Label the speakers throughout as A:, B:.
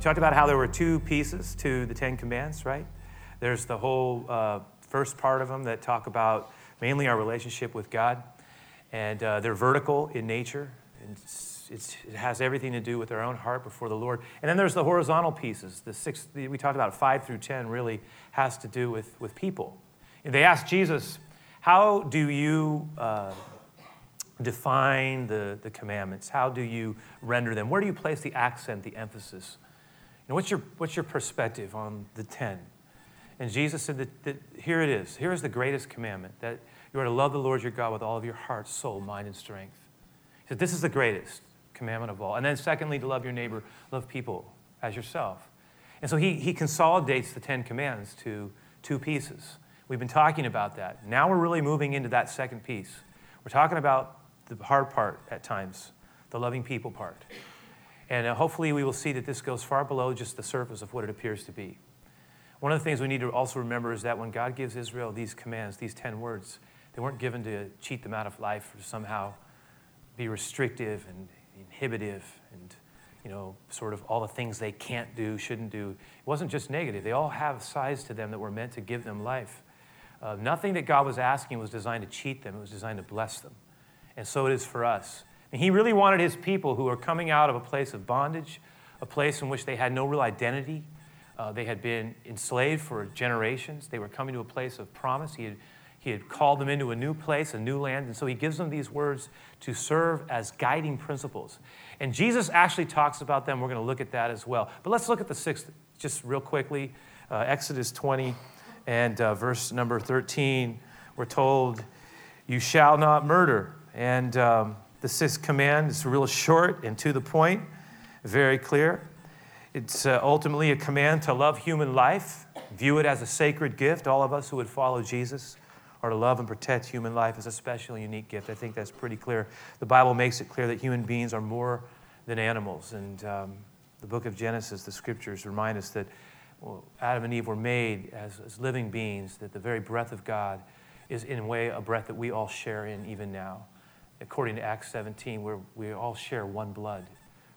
A: We talked about how there were two pieces to the Ten Commandments, right? There's the whole uh, first part of them that talk about mainly our relationship with God, and uh, they're vertical in nature. And it's, it has everything to do with our own heart before the Lord. And then there's the horizontal pieces. The six we talked about five through ten really has to do with, with people. And they asked Jesus, "How do you?" Uh, define the, the commandments? How do you render them? Where do you place the accent, the emphasis? Know, what's, your, what's your perspective on the 10? And Jesus said that, that here it is. Here is the greatest commandment that you are to love the Lord your God with all of your heart, soul, mind, and strength. He said, This is the greatest commandment of all. And then, secondly, to love your neighbor, love people as yourself. And so he, he consolidates the Ten Commandments to two pieces. We've been talking about that. Now we're really moving into that second piece. We're talking about the hard part at times, the loving people part. And uh, hopefully, we will see that this goes far below just the surface of what it appears to be. One of the things we need to also remember is that when God gives Israel these commands, these 10 words, they weren't given to cheat them out of life or somehow be restrictive and inhibitive and you know sort of all the things they can't do shouldn't do. It wasn't just negative. They all have sides to them that were meant to give them life. Uh, nothing that god was asking was designed to cheat them. It was designed to bless them. And so it is for us. And he really wanted his people who are coming out of a place of bondage, a place in which they had no real identity. Uh, they had been enslaved for generations. They were coming to a place of promise. He had, he had called them into a new place, a new land. And so he gives them these words to serve as guiding principles. And Jesus actually talks about them. We're going to look at that as well. But let's look at the sixth, just real quickly. Uh, Exodus 20 and uh, verse number 13. We're told, You shall not murder. And um, the sixth command is real short and to the point, very clear. It's uh, ultimately a command to love human life, view it as a sacred gift. All of us who would follow Jesus are to love and protect human life as a special, unique gift. I think that's pretty clear. The Bible makes it clear that human beings are more than animals. And um, the book of Genesis, the scriptures remind us that well, Adam and Eve were made as, as living beings, that the very breath of God is, in a way, a breath that we all share in even now according to Acts 17, where we all share one blood.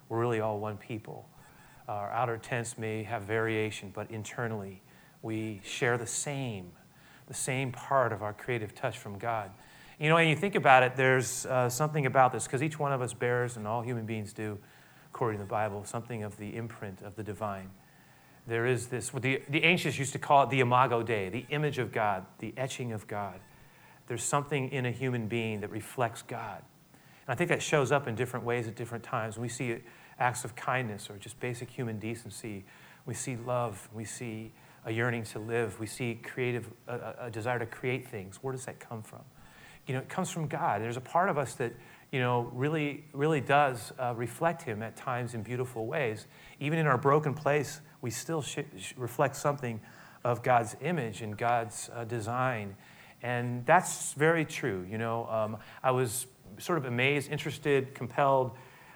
A: We're really all one people. Our outer tents may have variation, but internally we share the same, the same part of our creative touch from God. You know, when you think about it, there's uh, something about this, because each one of us bears, and all human beings do, according to the Bible, something of the imprint of the divine. There is this, what the, the ancients used to call it the imago Dei, the image of God, the etching of God there's something in a human being that reflects God. And I think that shows up in different ways at different times. We see acts of kindness or just basic human decency. We see love. We see a yearning to live. We see creative, a, a desire to create things. Where does that come from? You know, it comes from God. There's a part of us that, you know, really, really does uh, reflect Him at times in beautiful ways. Even in our broken place, we still sh- reflect something of God's image and God's uh, design and that's very true. You know, um, I was sort of amazed, interested, compelled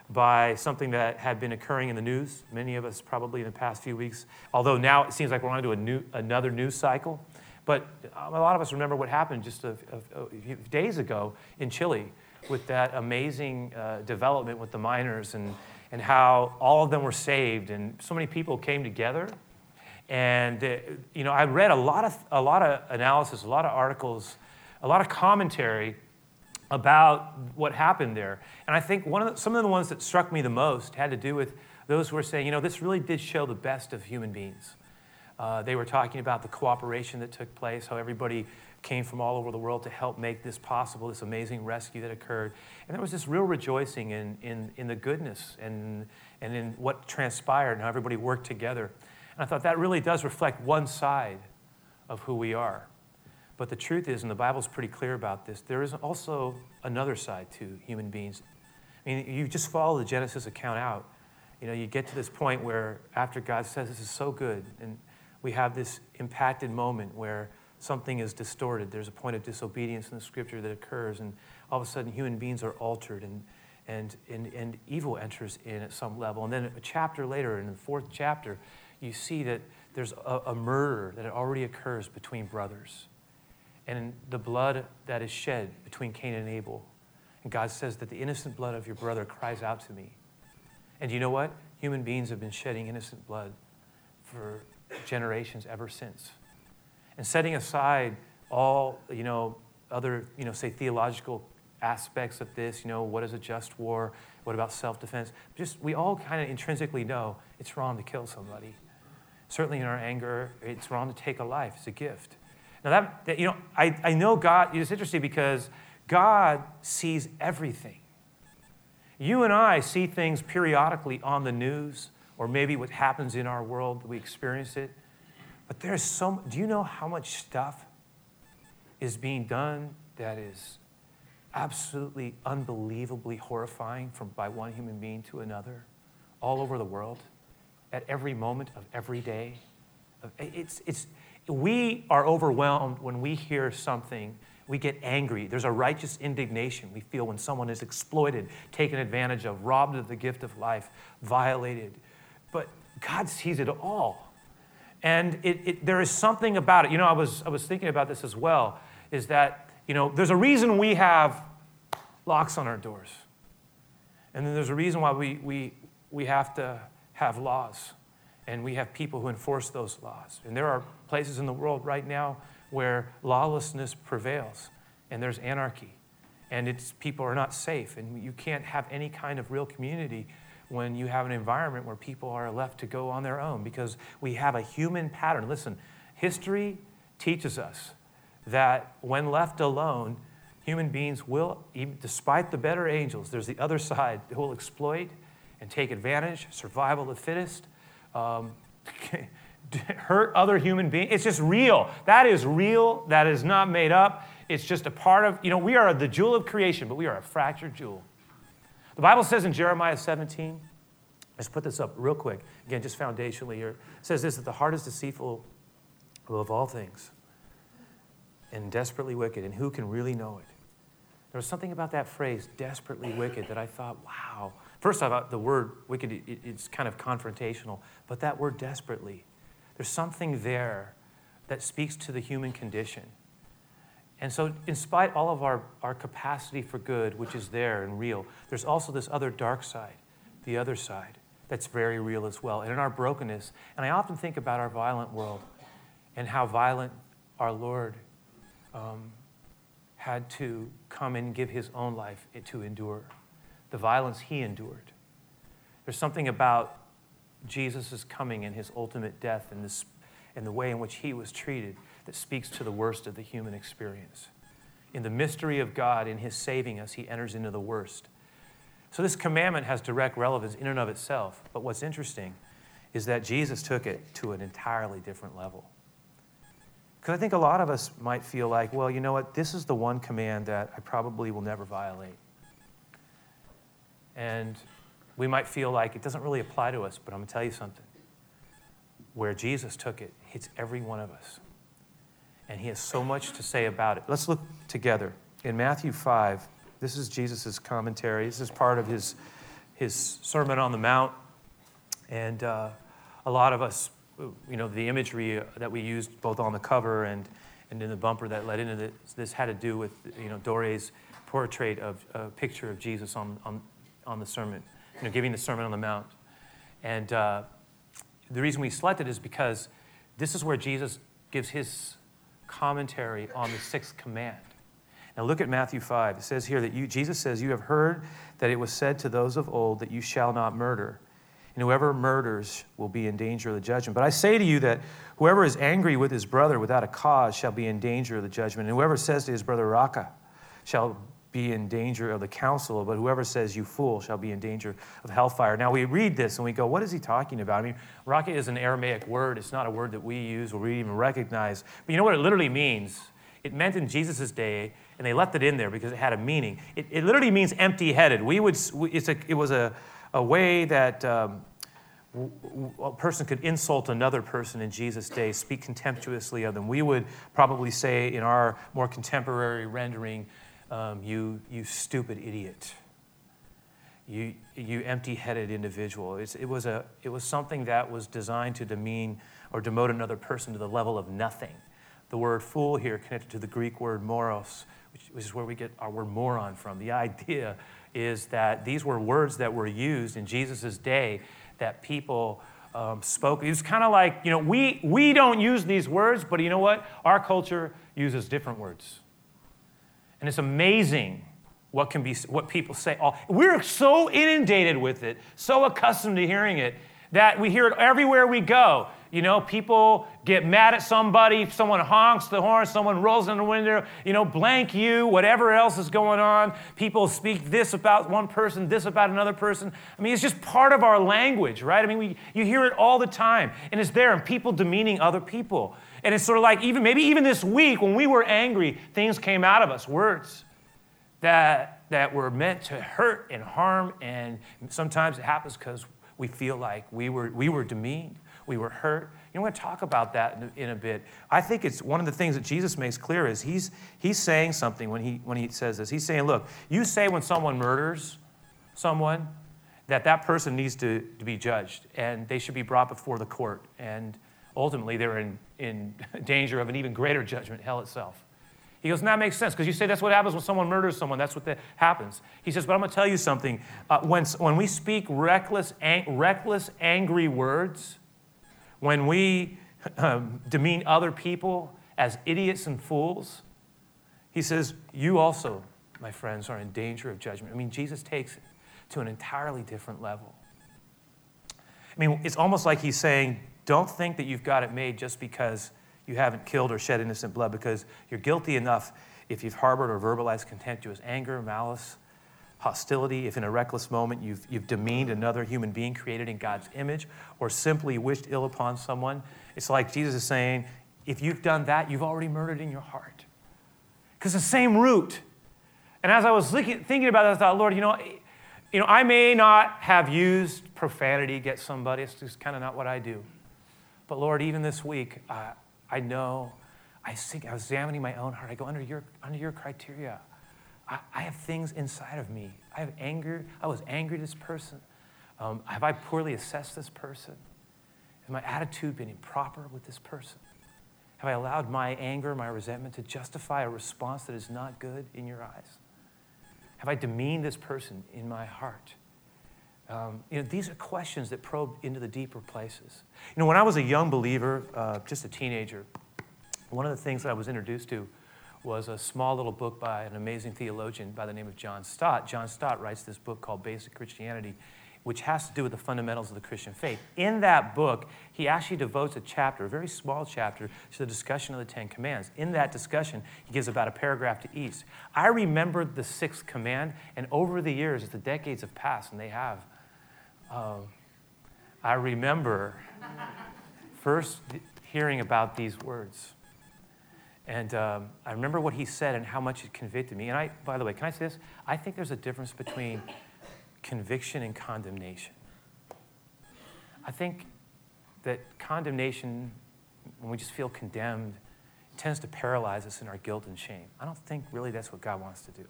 A: by something that had been occurring in the news. Many of us probably in the past few weeks, although now it seems like we're on to a new, another news cycle. But um, a lot of us remember what happened just a, a, a few days ago in Chile with that amazing uh, development with the miners and, and how all of them were saved and so many people came together and, uh, you know, I read a lot, of, a lot of analysis, a lot of articles, a lot of commentary about what happened there. And I think one of the, some of the ones that struck me the most had to do with those who were saying, you know, this really did show the best of human beings. Uh, they were talking about the cooperation that took place, how everybody came from all over the world to help make this possible, this amazing rescue that occurred. And there was this real rejoicing in, in, in the goodness and, and in what transpired and how everybody worked together. And I thought that really does reflect one side of who we are. But the truth is, and the Bible's pretty clear about this, there is also another side to human beings. I mean, you just follow the Genesis account out. You know, you get to this point where after God says this is so good, and we have this impacted moment where something is distorted. There's a point of disobedience in the scripture that occurs, and all of a sudden human beings are altered and and, and, and evil enters in at some level. And then a chapter later, in the fourth chapter, you see that there's a, a murder that already occurs between brothers and the blood that is shed between Cain and Abel. And God says that the innocent blood of your brother cries out to me. And you know what? human beings have been shedding innocent blood for generations ever since. And setting aside all, you know, other, you know, say theological aspects of this, you know, what is a just war? What about self defense? Just, we all kind of intrinsically know it's wrong to kill somebody. Certainly in our anger, it's wrong to take a life. It's a gift. Now, that, that you know, I, I know God, it's interesting because God sees everything. You and I see things periodically on the news, or maybe what happens in our world, we experience it. But there's so, do you know how much stuff is being done that is absolutely unbelievably horrifying from by one human being to another all over the world at every moment of every day? It's, it's, we are overwhelmed when we hear something we get angry. There's a righteous indignation we feel when someone is exploited, taken advantage of, robbed of the gift of life, violated. But God sees it all. And it, it, there is something about it. You know, I was, I was thinking about this as well, is that, you know, there's a reason we have locks on our doors. And then there's a reason why we, we, we have to have laws. And we have people who enforce those laws. And there are places in the world right now where lawlessness prevails and there's anarchy and it's people are not safe and you can't have any kind of real community when you have an environment where people are left to go on their own because we have a human pattern listen history teaches us that when left alone human beings will despite the better angels there's the other side who will exploit and take advantage survival of the fittest um, hurt other human beings. It's just real. That is real. That is not made up. It's just a part of, you know, we are the jewel of creation, but we are a fractured jewel. The Bible says in Jeremiah 17, let's put this up real quick. Again, just foundationally here. Says this that the heart is deceitful above all things and desperately wicked, and who can really know it? There was something about that phrase, desperately wicked, that I thought, wow. First, I thought the word wicked, it's kind of confrontational, but that word desperately, there's something there that speaks to the human condition. And so, in spite all of our, our capacity for good, which is there and real, there's also this other dark side, the other side, that's very real as well. And in our brokenness, and I often think about our violent world and how violent our Lord um, had to come and give his own life to endure, the violence he endured. There's something about Jesus' coming and his ultimate death and, this, and the way in which he was treated that speaks to the worst of the human experience. In the mystery of God, in his saving us, he enters into the worst. So, this commandment has direct relevance in and of itself. But what's interesting is that Jesus took it to an entirely different level. Because I think a lot of us might feel like, well, you know what? This is the one command that I probably will never violate. And we might feel like it doesn't really apply to us, but I'm going to tell you something. Where Jesus took it hits every one of us. And he has so much to say about it. Let's look together. In Matthew 5, this is Jesus' commentary. This is part of his, his Sermon on the Mount. And uh, a lot of us, you know, the imagery that we used both on the cover and, and in the bumper that led into this, this had to do with, you know, Dore's portrait of a picture of Jesus on, on, on the sermon you know, giving the Sermon on the Mount. And uh, the reason we selected is because this is where Jesus gives his commentary on the sixth command. Now look at Matthew 5. It says here that you, Jesus says, You have heard that it was said to those of old that you shall not murder. And whoever murders will be in danger of the judgment. But I say to you that whoever is angry with his brother without a cause shall be in danger of the judgment. And whoever says to his brother, Raca, shall be in danger of the council, but whoever says you fool shall be in danger of hellfire. Now we read this and we go, what is he talking about? I mean, raca is an Aramaic word. It's not a word that we use or we even recognize. But you know what it literally means? It meant in Jesus' day, and they left it in there because it had a meaning. It, it literally means empty headed. We would, it's a, it was a, a way that um, a person could insult another person in Jesus' day, speak contemptuously of them. We would probably say in our more contemporary rendering, um, you, you stupid idiot. You, you empty headed individual. It's, it, was a, it was something that was designed to demean or demote another person to the level of nothing. The word fool here connected to the Greek word moros, which, which is where we get our word moron from. The idea is that these were words that were used in Jesus' day that people um, spoke. It's kind of like, you know, we, we don't use these words, but you know what? Our culture uses different words. And it's amazing what can be what people say. Oh, we're so inundated with it, so accustomed to hearing it that we hear it everywhere we go. You know, people get mad at somebody, someone honks the horn, someone rolls in the window, you know, blank you, whatever else is going on. People speak this about one person, this about another person. I mean, it's just part of our language, right? I mean, we, you hear it all the time, and it's there, and people demeaning other people. And it's sort of like, even maybe even this week when we were angry, things came out of us, words that, that were meant to hurt and harm, and sometimes it happens because we feel like we were, we were demeaned, we were hurt. You know, we're going to talk about that in, in, a bit. I think it's one of the things that Jesus makes clear is he's, he's saying something when he, when he says this. He's saying, look, you say when someone murders someone that that person needs to, to be judged and they should be brought before the court. And ultimately, they're in, in danger of an even greater judgment, hell itself. He goes, and that makes sense because you say that's what happens when someone murders someone. That's what that happens. He says, but I'm going to tell you something. Uh, when, when we speak reckless, ang- reckless, angry words, when we um, demean other people as idiots and fools, he says, you also, my friends, are in danger of judgment. I mean, Jesus takes it to an entirely different level. I mean, it's almost like he's saying, don't think that you've got it made just because you haven't killed or shed innocent blood because you're guilty enough if you've harbored or verbalized contemptuous anger, malice, hostility, if in a reckless moment you've, you've demeaned another human being created in God's image, or simply wished ill upon someone. It's like Jesus is saying, if you've done that, you've already murdered in your heart. Because the same root. And as I was thinking about it, I thought, Lord, you know, you know, I may not have used profanity against somebody. It's just kind of not what I do. But Lord, even this week, uh, I know. I think I was examining my own heart. I go under your under your criteria. I, I have things inside of me. I have anger. I was angry at this person. Um, have I poorly assessed this person? Has my attitude been improper with this person? Have I allowed my anger, my resentment to justify a response that is not good in your eyes? Have I demeaned this person in my heart? Um, you know, these are questions that probe into the deeper places. You know, when I was a young believer, uh, just a teenager, one of the things that I was introduced to was a small little book by an amazing theologian by the name of John Stott. John Stott writes this book called Basic Christianity, which has to do with the fundamentals of the Christian faith. In that book, he actually devotes a chapter, a very small chapter, to the discussion of the Ten Commands. In that discussion, he gives about a paragraph to each. I remembered the sixth command, and over the years, as the decades have passed, and they have, um, I remember first hearing about these words. And um, I remember what he said and how much it convicted me. And I, by the way, can I say this? I think there's a difference between conviction and condemnation. I think that condemnation, when we just feel condemned, tends to paralyze us in our guilt and shame. I don't think really that's what God wants to do.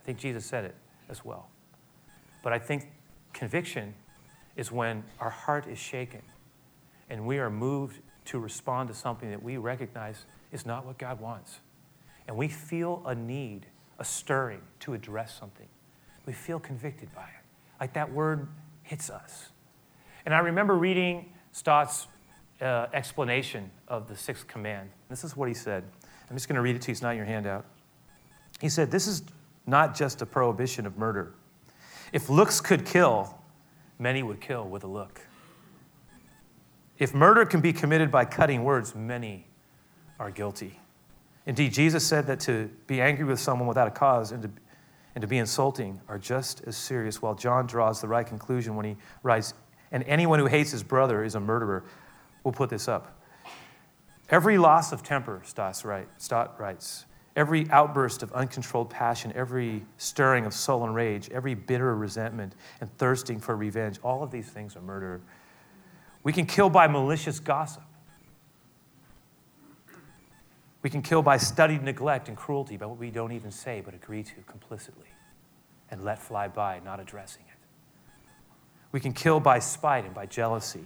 A: I think Jesus said it as well. But I think conviction is when our heart is shaken and we are moved to respond to something that we recognize is not what God wants. And we feel a need, a stirring to address something. We feel convicted by it. Like that word hits us. And I remember reading Stott's uh, explanation of the sixth command. This is what he said. I'm just going to read it to you, it's not your handout. He said, This is not just a prohibition of murder. If looks could kill, many would kill with a look. If murder can be committed by cutting words, many are guilty. Indeed, Jesus said that to be angry with someone without a cause and to, and to be insulting are just as serious, while John draws the right conclusion when he writes, And anyone who hates his brother is a murderer. We'll put this up. Every loss of temper, Stott writes, Every outburst of uncontrolled passion, every stirring of sullen rage, every bitter resentment and thirsting for revenge, all of these things are murder. We can kill by malicious gossip. We can kill by studied neglect and cruelty, by what we don't even say but agree to complicitly and let fly by, not addressing it. We can kill by spite and by jealousy.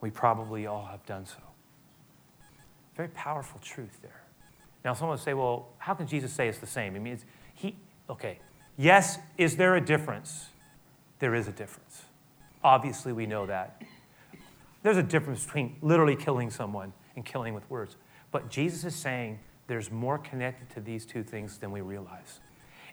A: We probably all have done so. Very powerful truth there. Now, someone will say, well, how can Jesus say it's the same? I mean, it's, he, okay. Yes, is there a difference? There is a difference. Obviously, we know that. There's a difference between literally killing someone and killing with words. But Jesus is saying there's more connected to these two things than we realize.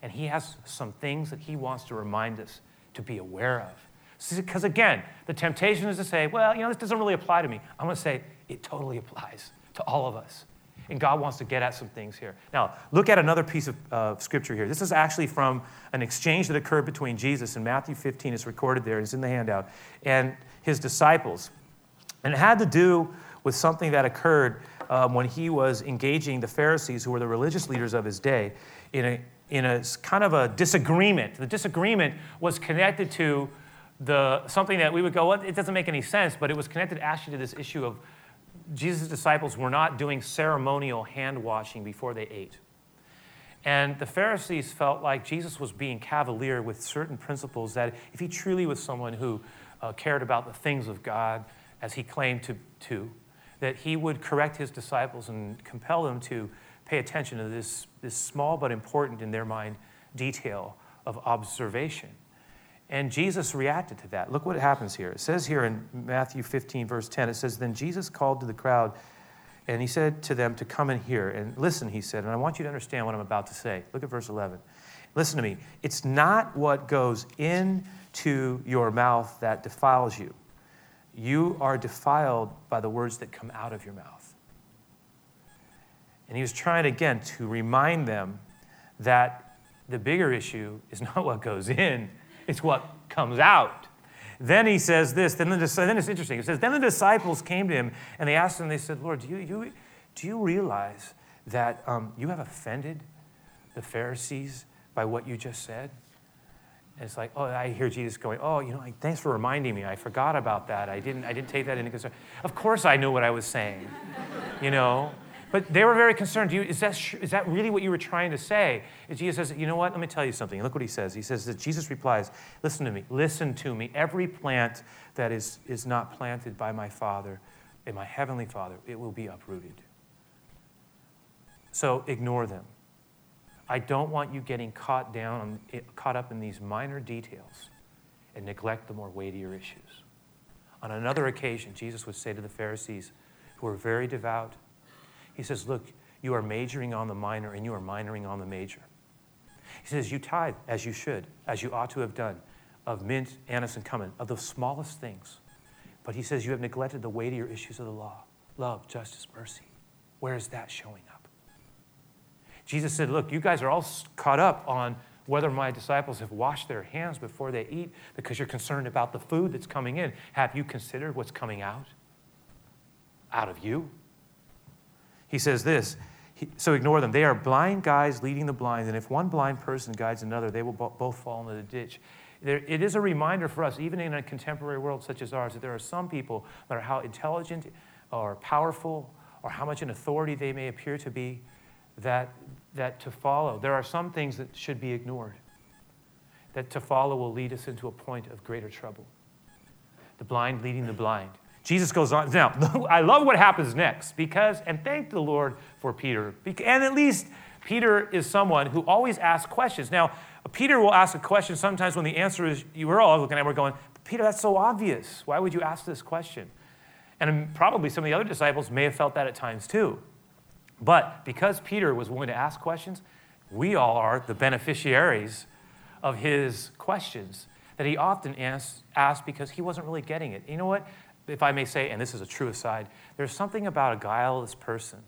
A: And he has some things that he wants to remind us to be aware of. Because again, the temptation is to say, well, you know, this doesn't really apply to me. I'm going to say it totally applies to all of us. And God wants to get at some things here. Now, look at another piece of uh, scripture here. This is actually from an exchange that occurred between Jesus and Matthew 15. It's recorded there, it's in the handout, and his disciples. And it had to do with something that occurred um, when he was engaging the Pharisees, who were the religious leaders of his day, in a, in a kind of a disagreement. The disagreement was connected to the, something that we would go, well, it doesn't make any sense, but it was connected actually to this issue of Jesus' disciples were not doing ceremonial hand washing before they ate. And the Pharisees felt like Jesus was being cavalier with certain principles that if he truly was someone who uh, cared about the things of God as he claimed to, to, that he would correct his disciples and compel them to pay attention to this, this small but important in their mind detail of observation. And Jesus reacted to that. Look what happens here. It says here in Matthew 15, verse 10, it says, Then Jesus called to the crowd and he said to them to come and hear. And listen, he said, and I want you to understand what I'm about to say. Look at verse 11. Listen to me. It's not what goes into your mouth that defiles you, you are defiled by the words that come out of your mouth. And he was trying again to remind them that the bigger issue is not what goes in, it's what comes out. Then he says this, then, the, then it's interesting. He says, Then the disciples came to him and they asked him, they said, Lord, do you, you, do you realize that um, you have offended the Pharisees by what you just said? And it's like, oh, I hear Jesus going, oh, you know, thanks for reminding me. I forgot about that. I didn't, I didn't take that into consideration. Of course I knew what I was saying, you know. But they were very concerned. You, is, that, is that really what you were trying to say? And Jesus says, You know what? Let me tell you something. Look what he says. He says that Jesus replies, Listen to me. Listen to me. Every plant that is, is not planted by my Father, and my heavenly Father, it will be uprooted. So ignore them. I don't want you getting caught down, eh, caught up in these minor details and neglect the more weightier issues. On another occasion, Jesus would say to the Pharisees, who were very devout, he says, Look, you are majoring on the minor and you are minoring on the major. He says, You tithe as you should, as you ought to have done, of mint, anise, and cumin, of the smallest things. But he says, You have neglected the weightier issues of the law love, justice, mercy. Where is that showing up? Jesus said, Look, you guys are all caught up on whether my disciples have washed their hands before they eat because you're concerned about the food that's coming in. Have you considered what's coming out? Out of you? He says this so ignore them. They are blind guides leading the blind, and if one blind person guides another, they will both fall into the ditch. There, it is a reminder for us, even in a contemporary world such as ours, that there are some people, no matter how intelligent or powerful or how much an authority they may appear to be, that, that to follow, there are some things that should be ignored. That to follow will lead us into a point of greater trouble. The blind leading the blind. Jesus goes on. Now, I love what happens next because, and thank the Lord for Peter. And at least Peter is someone who always asks questions. Now, Peter will ask a question sometimes when the answer is, you were all looking at, we're going, Peter, that's so obvious. Why would you ask this question? And um, probably some of the other disciples may have felt that at times too. But because Peter was willing to ask questions, we all are the beneficiaries of his questions that he often asked because he wasn't really getting it. You know what? if I may say, and this is a true aside, there's something about a guileless person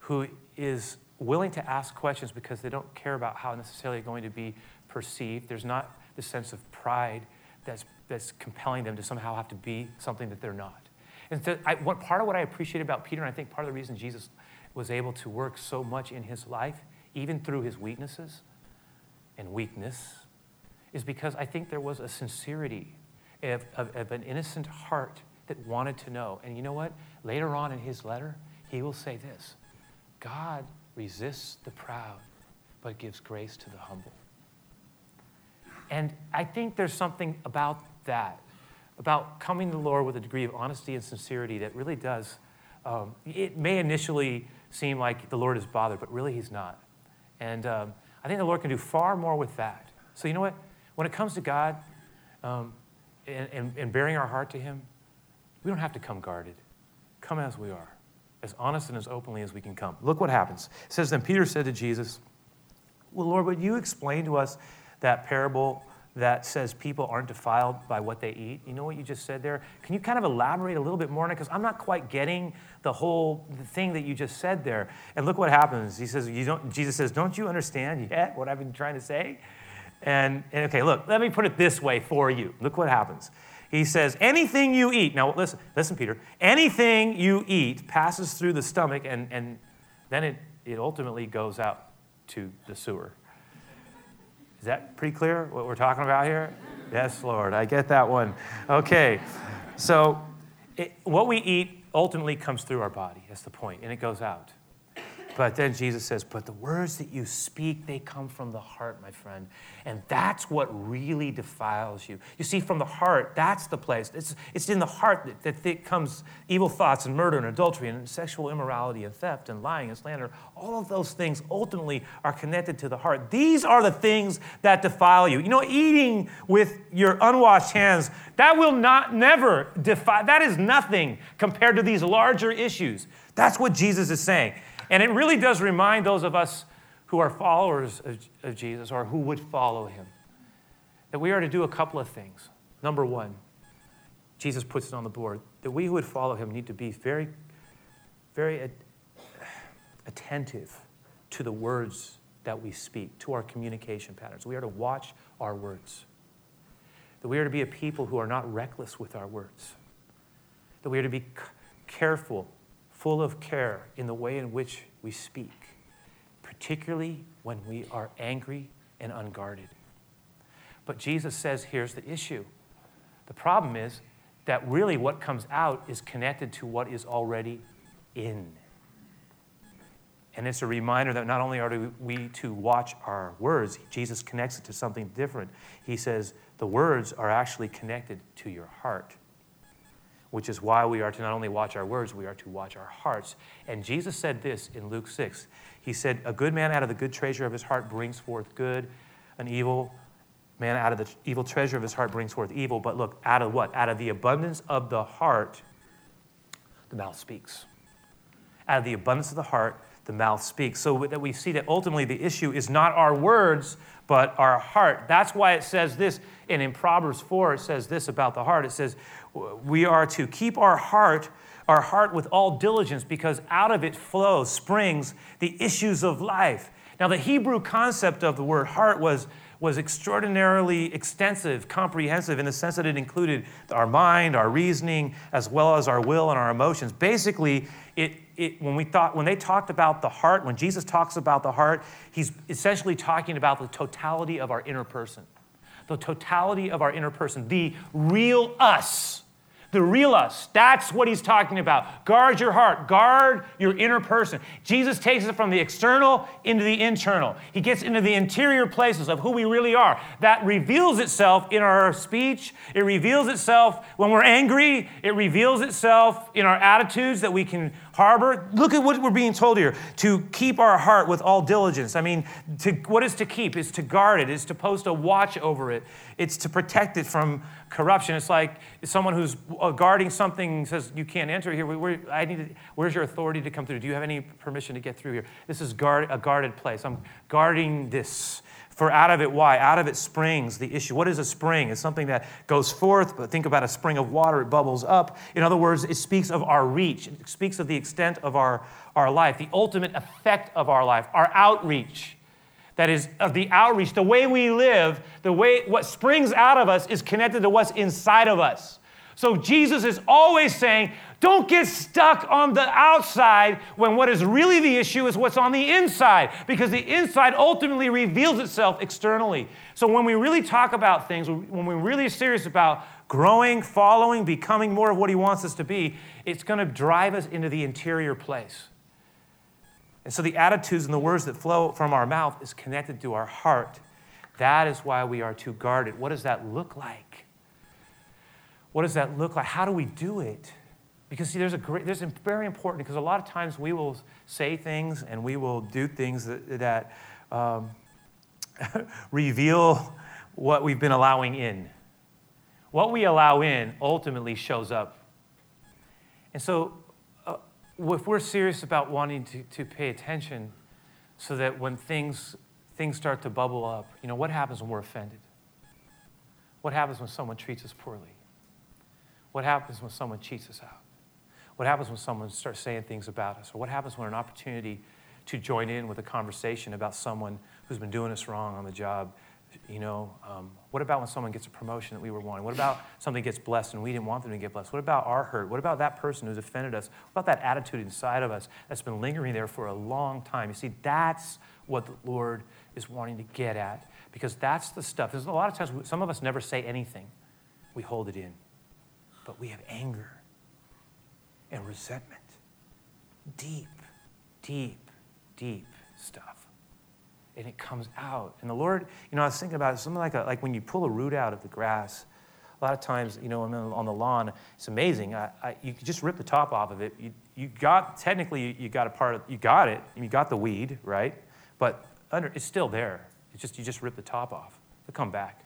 A: who is willing to ask questions because they don't care about how necessarily going to be perceived. There's not the sense of pride that's, that's compelling them to somehow have to be something that they're not. And so I, what, part of what I appreciate about Peter, and I think part of the reason Jesus was able to work so much in his life, even through his weaknesses and weakness, is because I think there was a sincerity of, of, of an innocent heart that wanted to know. And you know what? Later on in his letter, he will say this God resists the proud, but gives grace to the humble. And I think there's something about that, about coming to the Lord with a degree of honesty and sincerity that really does. Um, it may initially seem like the Lord is bothered, but really He's not. And um, I think the Lord can do far more with that. So, you know what? When it comes to God, um, and, and, and bearing our heart to Him, we don't have to come guarded. Come as we are, as honest and as openly as we can come. Look what happens. It says, Then Peter said to Jesus, Well, Lord, would you explain to us that parable that says people aren't defiled by what they eat. You know what you just said there? Can you kind of elaborate a little bit more on it? Because I'm not quite getting the whole thing that you just said there. And look what happens. He says, you don't, Jesus says, Don't you understand yet what I've been trying to say? And, and okay, look, let me put it this way for you. Look what happens. He says, Anything you eat, now listen, listen, Peter, anything you eat passes through the stomach and, and then it, it ultimately goes out to the sewer. Is that pretty clear what we're talking about here? Yes, Lord, I get that one. Okay, so it, what we eat ultimately comes through our body. That's the point, and it goes out. But then Jesus says, But the words that you speak, they come from the heart, my friend. And that's what really defiles you. You see, from the heart, that's the place. It's, it's in the heart that, that comes evil thoughts and murder and adultery and sexual immorality and theft and lying and slander. All of those things ultimately are connected to the heart. These are the things that defile you. You know, eating with your unwashed hands, that will not never defile, that is nothing compared to these larger issues. That's what Jesus is saying. And it really does remind those of us who are followers of, of Jesus or who would follow him that we are to do a couple of things. Number one, Jesus puts it on the board that we who would follow him need to be very, very attentive to the words that we speak, to our communication patterns. We are to watch our words. That we are to be a people who are not reckless with our words. That we are to be careful full of care in the way in which we speak, particularly when we are angry and unguarded. But Jesus says here's the issue. The problem is that really what comes out is connected to what is already in. And it's a reminder that not only are we to watch our words, Jesus connects it to something different. He says the words are actually connected to your heart which is why we are to not only watch our words, we are to watch our hearts. And Jesus said this in Luke 6. He said, A good man out of the good treasure of his heart brings forth good, an evil man out of the evil treasure of his heart brings forth evil. But look, out of what? Out of the abundance of the heart, the mouth speaks. Out of the abundance of the heart, the mouth speaks. So that we see that ultimately the issue is not our words, but our heart. That's why it says this, and in Proverbs 4, it says this about the heart. It says, We are to keep our heart, our heart with all diligence, because out of it flows, springs the issues of life. Now, the Hebrew concept of the word heart was, was extraordinarily extensive, comprehensive, in the sense that it included our mind, our reasoning, as well as our will and our emotions. Basically, it, it, when we thought when they talked about the heart when jesus talks about the heart he's essentially talking about the totality of our inner person the totality of our inner person the real us the real us. That's what he's talking about. Guard your heart, guard your inner person. Jesus takes it from the external into the internal. He gets into the interior places of who we really are. That reveals itself in our speech, it reveals itself when we're angry, it reveals itself in our attitudes that we can harbor. Look at what we're being told here to keep our heart with all diligence. I mean, to, what is to keep? Is to guard it, is to post a watch over it, it's to protect it from corruption. It's like someone who's uh, guarding something says, You can't enter here. Where, I need to, where's your authority to come through? Do you have any permission to get through here? This is guard, a guarded place. I'm guarding this. For out of it, why? Out of it springs the issue. What is a spring? It's something that goes forth, but think about a spring of water, it bubbles up. In other words, it speaks of our reach, it speaks of the extent of our, our life, the ultimate effect of our life, our outreach. That is, of the outreach, the way we live, the way what springs out of us is connected to what's inside of us. So Jesus is always saying, don't get stuck on the outside when what is really the issue is what's on the inside, because the inside ultimately reveals itself externally. So when we really talk about things, when we're really serious about growing, following, becoming more of what He wants us to be, it's going to drive us into the interior place. And so the attitudes and the words that flow from our mouth is connected to our heart. That is why we are to guard it. What does that look like? What does that look like? How do we do it? Because see, there's a great, there's very important because a lot of times we will say things and we will do things that, that um, reveal what we've been allowing in. What we allow in ultimately shows up. And so, uh, if we're serious about wanting to, to pay attention so that when things, things start to bubble up, you know, what happens when we're offended? What happens when someone treats us poorly? What happens when someone cheats us out? What happens when someone starts saying things about us? Or what happens when an opportunity to join in with a conversation about someone who's been doing us wrong on the job you know, um, what about when someone gets a promotion that we were wanting? What about something gets blessed and we didn't want them to get blessed? What about our hurt? What about that person who's offended us? What about that attitude inside of us that's been lingering there for a long time? You see, that's what the Lord is wanting to get at because that's the stuff. There's a lot of times some of us never say anything, we hold it in, but we have anger and resentment. Deep, deep, deep stuff and it comes out. And the Lord, you know, I was thinking about it, something like, a, like when you pull a root out of the grass, a lot of times, you know, on the lawn, it's amazing. I, I, you just rip the top off of it. You, you got, technically, you got a part of, you got it, you got the weed, right? But under, it's still there. It's just, you just rip the top off. It'll come back.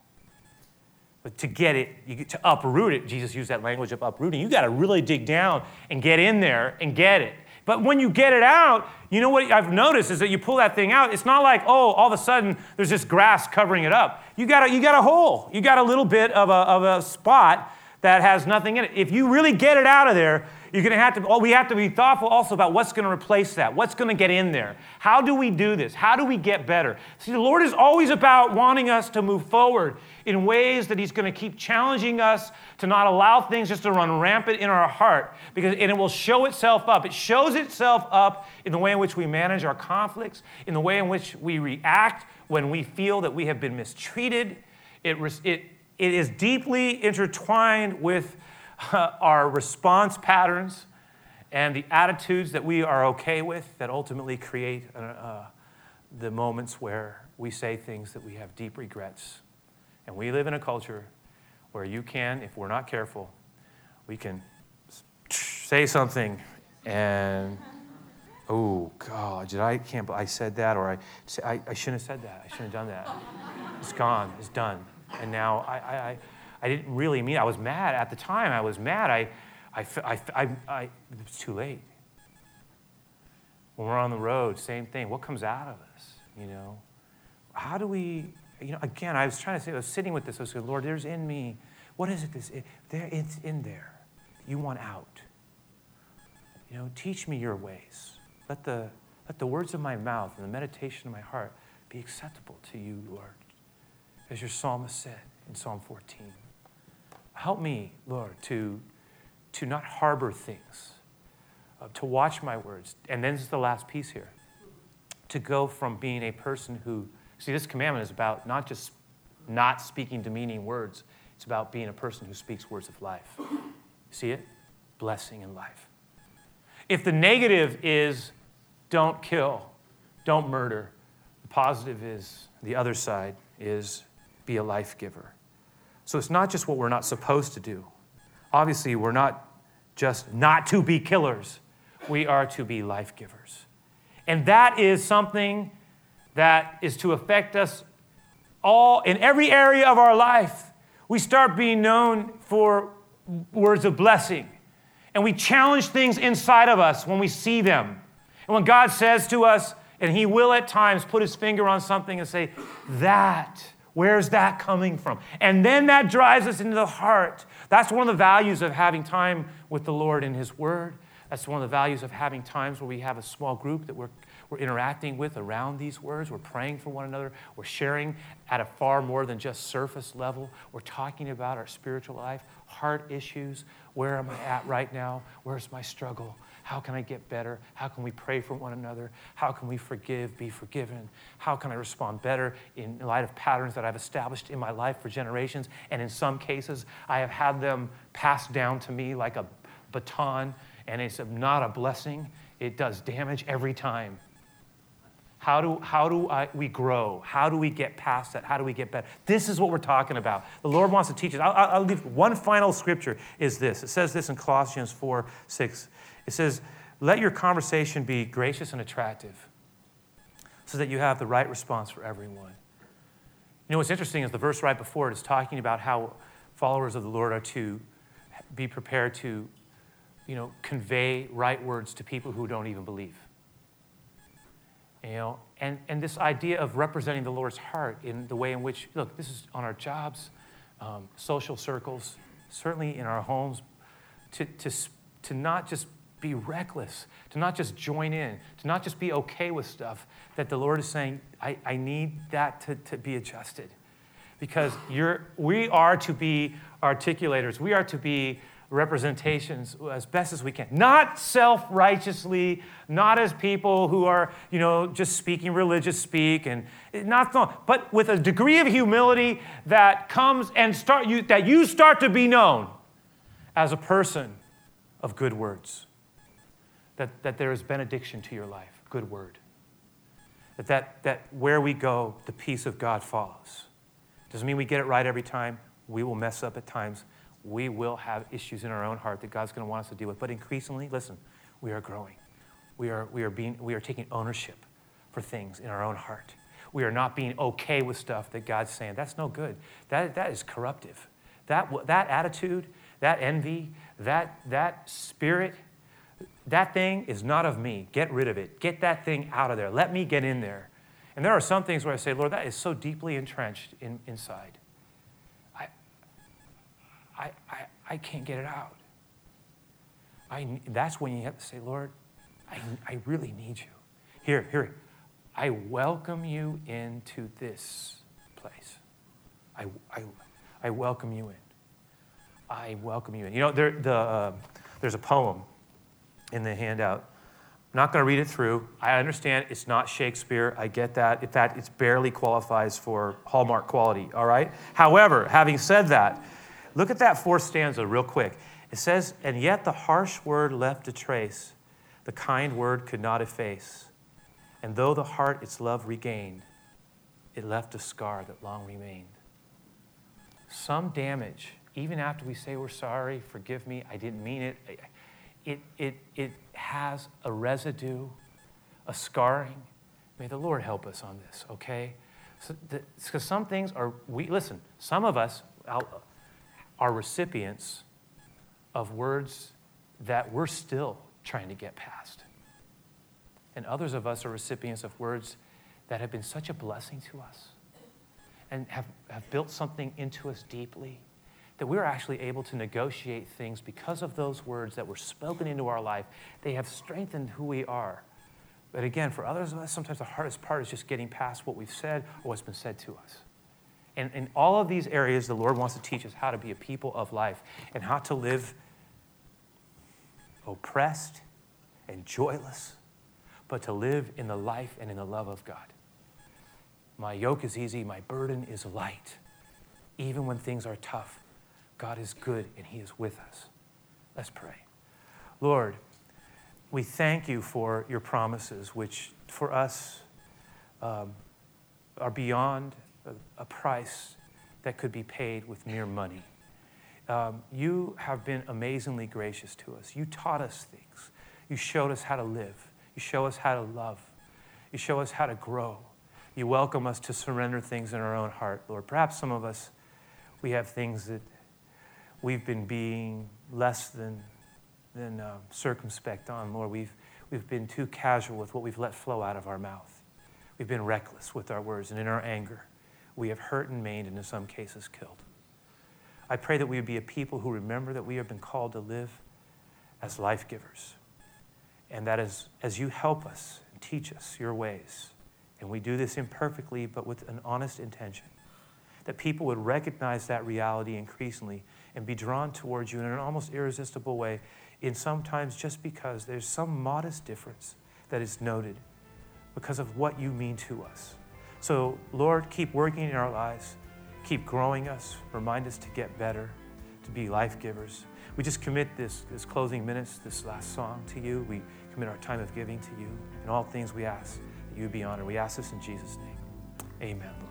A: But to get it, you, to uproot it, Jesus used that language of uprooting. You got to really dig down and get in there and get it. But when you get it out, you know what I've noticed is that you pull that thing out, it's not like, oh, all of a sudden there's this grass covering it up. You got a, you got a hole, you got a little bit of a, of a spot that has nothing in it. If you really get it out of there, you're going to have to, oh, we have to be thoughtful also about what's going to replace that. What's going to get in there? How do we do this? How do we get better? See, the Lord is always about wanting us to move forward in ways that He's going to keep challenging us to not allow things just to run rampant in our heart because and it will show itself up. It shows itself up in the way in which we manage our conflicts, in the way in which we react when we feel that we have been mistreated. It, it, it is deeply intertwined with our response patterns and the attitudes that we are okay with that ultimately create uh, uh, the moments where we say things that we have deep regrets. And we live in a culture where you can, if we're not careful, we can say something and oh god did i can't i said that or i i, I shouldn't have said that. I shouldn't have done that. It's gone. It's done and now I, I I didn't really mean I was mad. At the time, I was mad. I, I, I, I, I, it was too late. When we're on the road, same thing. What comes out of us, you know? How do we, you know, again, I was trying to say, I was sitting with this. I was saying, Lord, there's in me. What is it? This, there, it's in there. You want out. You know, teach me your ways. Let the, let the words of my mouth and the meditation of my heart be acceptable to you, Lord. As your psalmist said in Psalm 14. Help me, Lord, to, to not harbor things, uh, to watch my words. And then this is the last piece here to go from being a person who, see, this commandment is about not just not speaking demeaning words, it's about being a person who speaks words of life. See it? Blessing and life. If the negative is don't kill, don't murder, the positive is the other side is be a life giver. So it's not just what we're not supposed to do. Obviously, we're not just not to be killers, we are to be life givers. And that is something that is to affect us all in every area of our life. We start being known for words of blessing. And we challenge things inside of us when we see them. And when God says to us, and He will at times put His finger on something and say, That Where's that coming from? And then that drives us into the heart. That's one of the values of having time with the Lord in His Word. That's one of the values of having times where we have a small group that we're, we're interacting with around these words. We're praying for one another. We're sharing at a far more than just surface level. We're talking about our spiritual life, heart issues. Where am I at right now? Where's my struggle? How can I get better? How can we pray for one another? How can we forgive, be forgiven? How can I respond better in light of patterns that I've established in my life for generations? And in some cases, I have had them passed down to me like a baton, and it's not a blessing. It does damage every time. How do, how do I, we grow? How do we get past that? How do we get better? This is what we're talking about. The Lord wants to teach us. I'll, I'll leave one final scripture is this. It says this in Colossians 4 6. It says, Let your conversation be gracious and attractive so that you have the right response for everyone. You know what's interesting is the verse right before it is talking about how followers of the Lord are to be prepared to, you know, convey right words to people who don't even believe. You know, and, and this idea of representing the Lord's heart in the way in which, look, this is on our jobs, um, social circles, certainly in our homes, to, to, to not just be reckless, to not just join in, to not just be okay with stuff that the Lord is saying, I, I need that to, to be adjusted. Because you're, we are to be articulators, we are to be representations as best as we can. Not self righteously, not as people who are, you know, just speaking religious speak and not, but with a degree of humility that comes and start you, that you start to be known as a person of good words. That, that there is benediction to your life, good word. That, that, that where we go, the peace of God follows. Doesn't mean we get it right every time. We will mess up at times we will have issues in our own heart that God's going to want us to deal with. But increasingly, listen, we are growing. We are, we are, being, we are taking ownership for things in our own heart. We are not being okay with stuff that God's saying, that's no good. That, that is corruptive. That, that attitude, that envy, that, that spirit, that thing is not of me. Get rid of it. Get that thing out of there. Let me get in there. And there are some things where I say, Lord, that is so deeply entrenched in, inside. I, I, I I can't get it out. I, that's when you have to say, Lord, I, I really need you. Here, here, I welcome you into this place. I, I, I welcome you in. I welcome you in. You know, there, the, uh, there's a poem in the handout. I'm not going to read it through. I understand it's not Shakespeare. I get that. In fact, it barely qualifies for Hallmark quality, all right? However, having said that, Look at that fourth stanza real quick. It says, And yet the harsh word left a trace, the kind word could not efface. And though the heart its love regained, it left a scar that long remained. Some damage, even after we say we're sorry, forgive me, I didn't mean it, it, it, it has a residue, a scarring. May the Lord help us on this, okay? Because so some things are, we listen, some of us, are recipients of words that we're still trying to get past. And others of us are recipients of words that have been such a blessing to us and have, have built something into us deeply that we're actually able to negotiate things because of those words that were spoken into our life. They have strengthened who we are. But again, for others of us, sometimes the hardest part is just getting past what we've said or what's been said to us. And in all of these areas, the Lord wants to teach us how to be a people of life and how to live oppressed and joyless, but to live in the life and in the love of God. My yoke is easy, my burden is light. Even when things are tough, God is good and He is with us. Let's pray. Lord, we thank you for your promises, which for us um, are beyond a, a price that could be paid with mere money. Um, you have been amazingly gracious to us. You taught us things. You showed us how to live. You show us how to love. You show us how to grow. You welcome us to surrender things in our own heart, Lord. Perhaps some of us, we have things that we've been being less than, than uh, circumspect on, Lord. We've, we've been too casual with what we've let flow out of our mouth. We've been reckless with our words and in our anger we have hurt and maimed, and in some cases killed. I pray that we would be a people who remember that we have been called to live as life givers. And that is as you help us and teach us your ways, and we do this imperfectly but with an honest intention, that people would recognize that reality increasingly and be drawn towards you in an almost irresistible way, in sometimes just because there's some modest difference that is noted because of what you mean to us. So, Lord, keep working in our lives, keep growing us, remind us to get better, to be life givers. We just commit this, this closing minutes, this last song to you. We commit our time of giving to you. In all things, we ask that you be honored. We ask this in Jesus' name. Amen, Lord.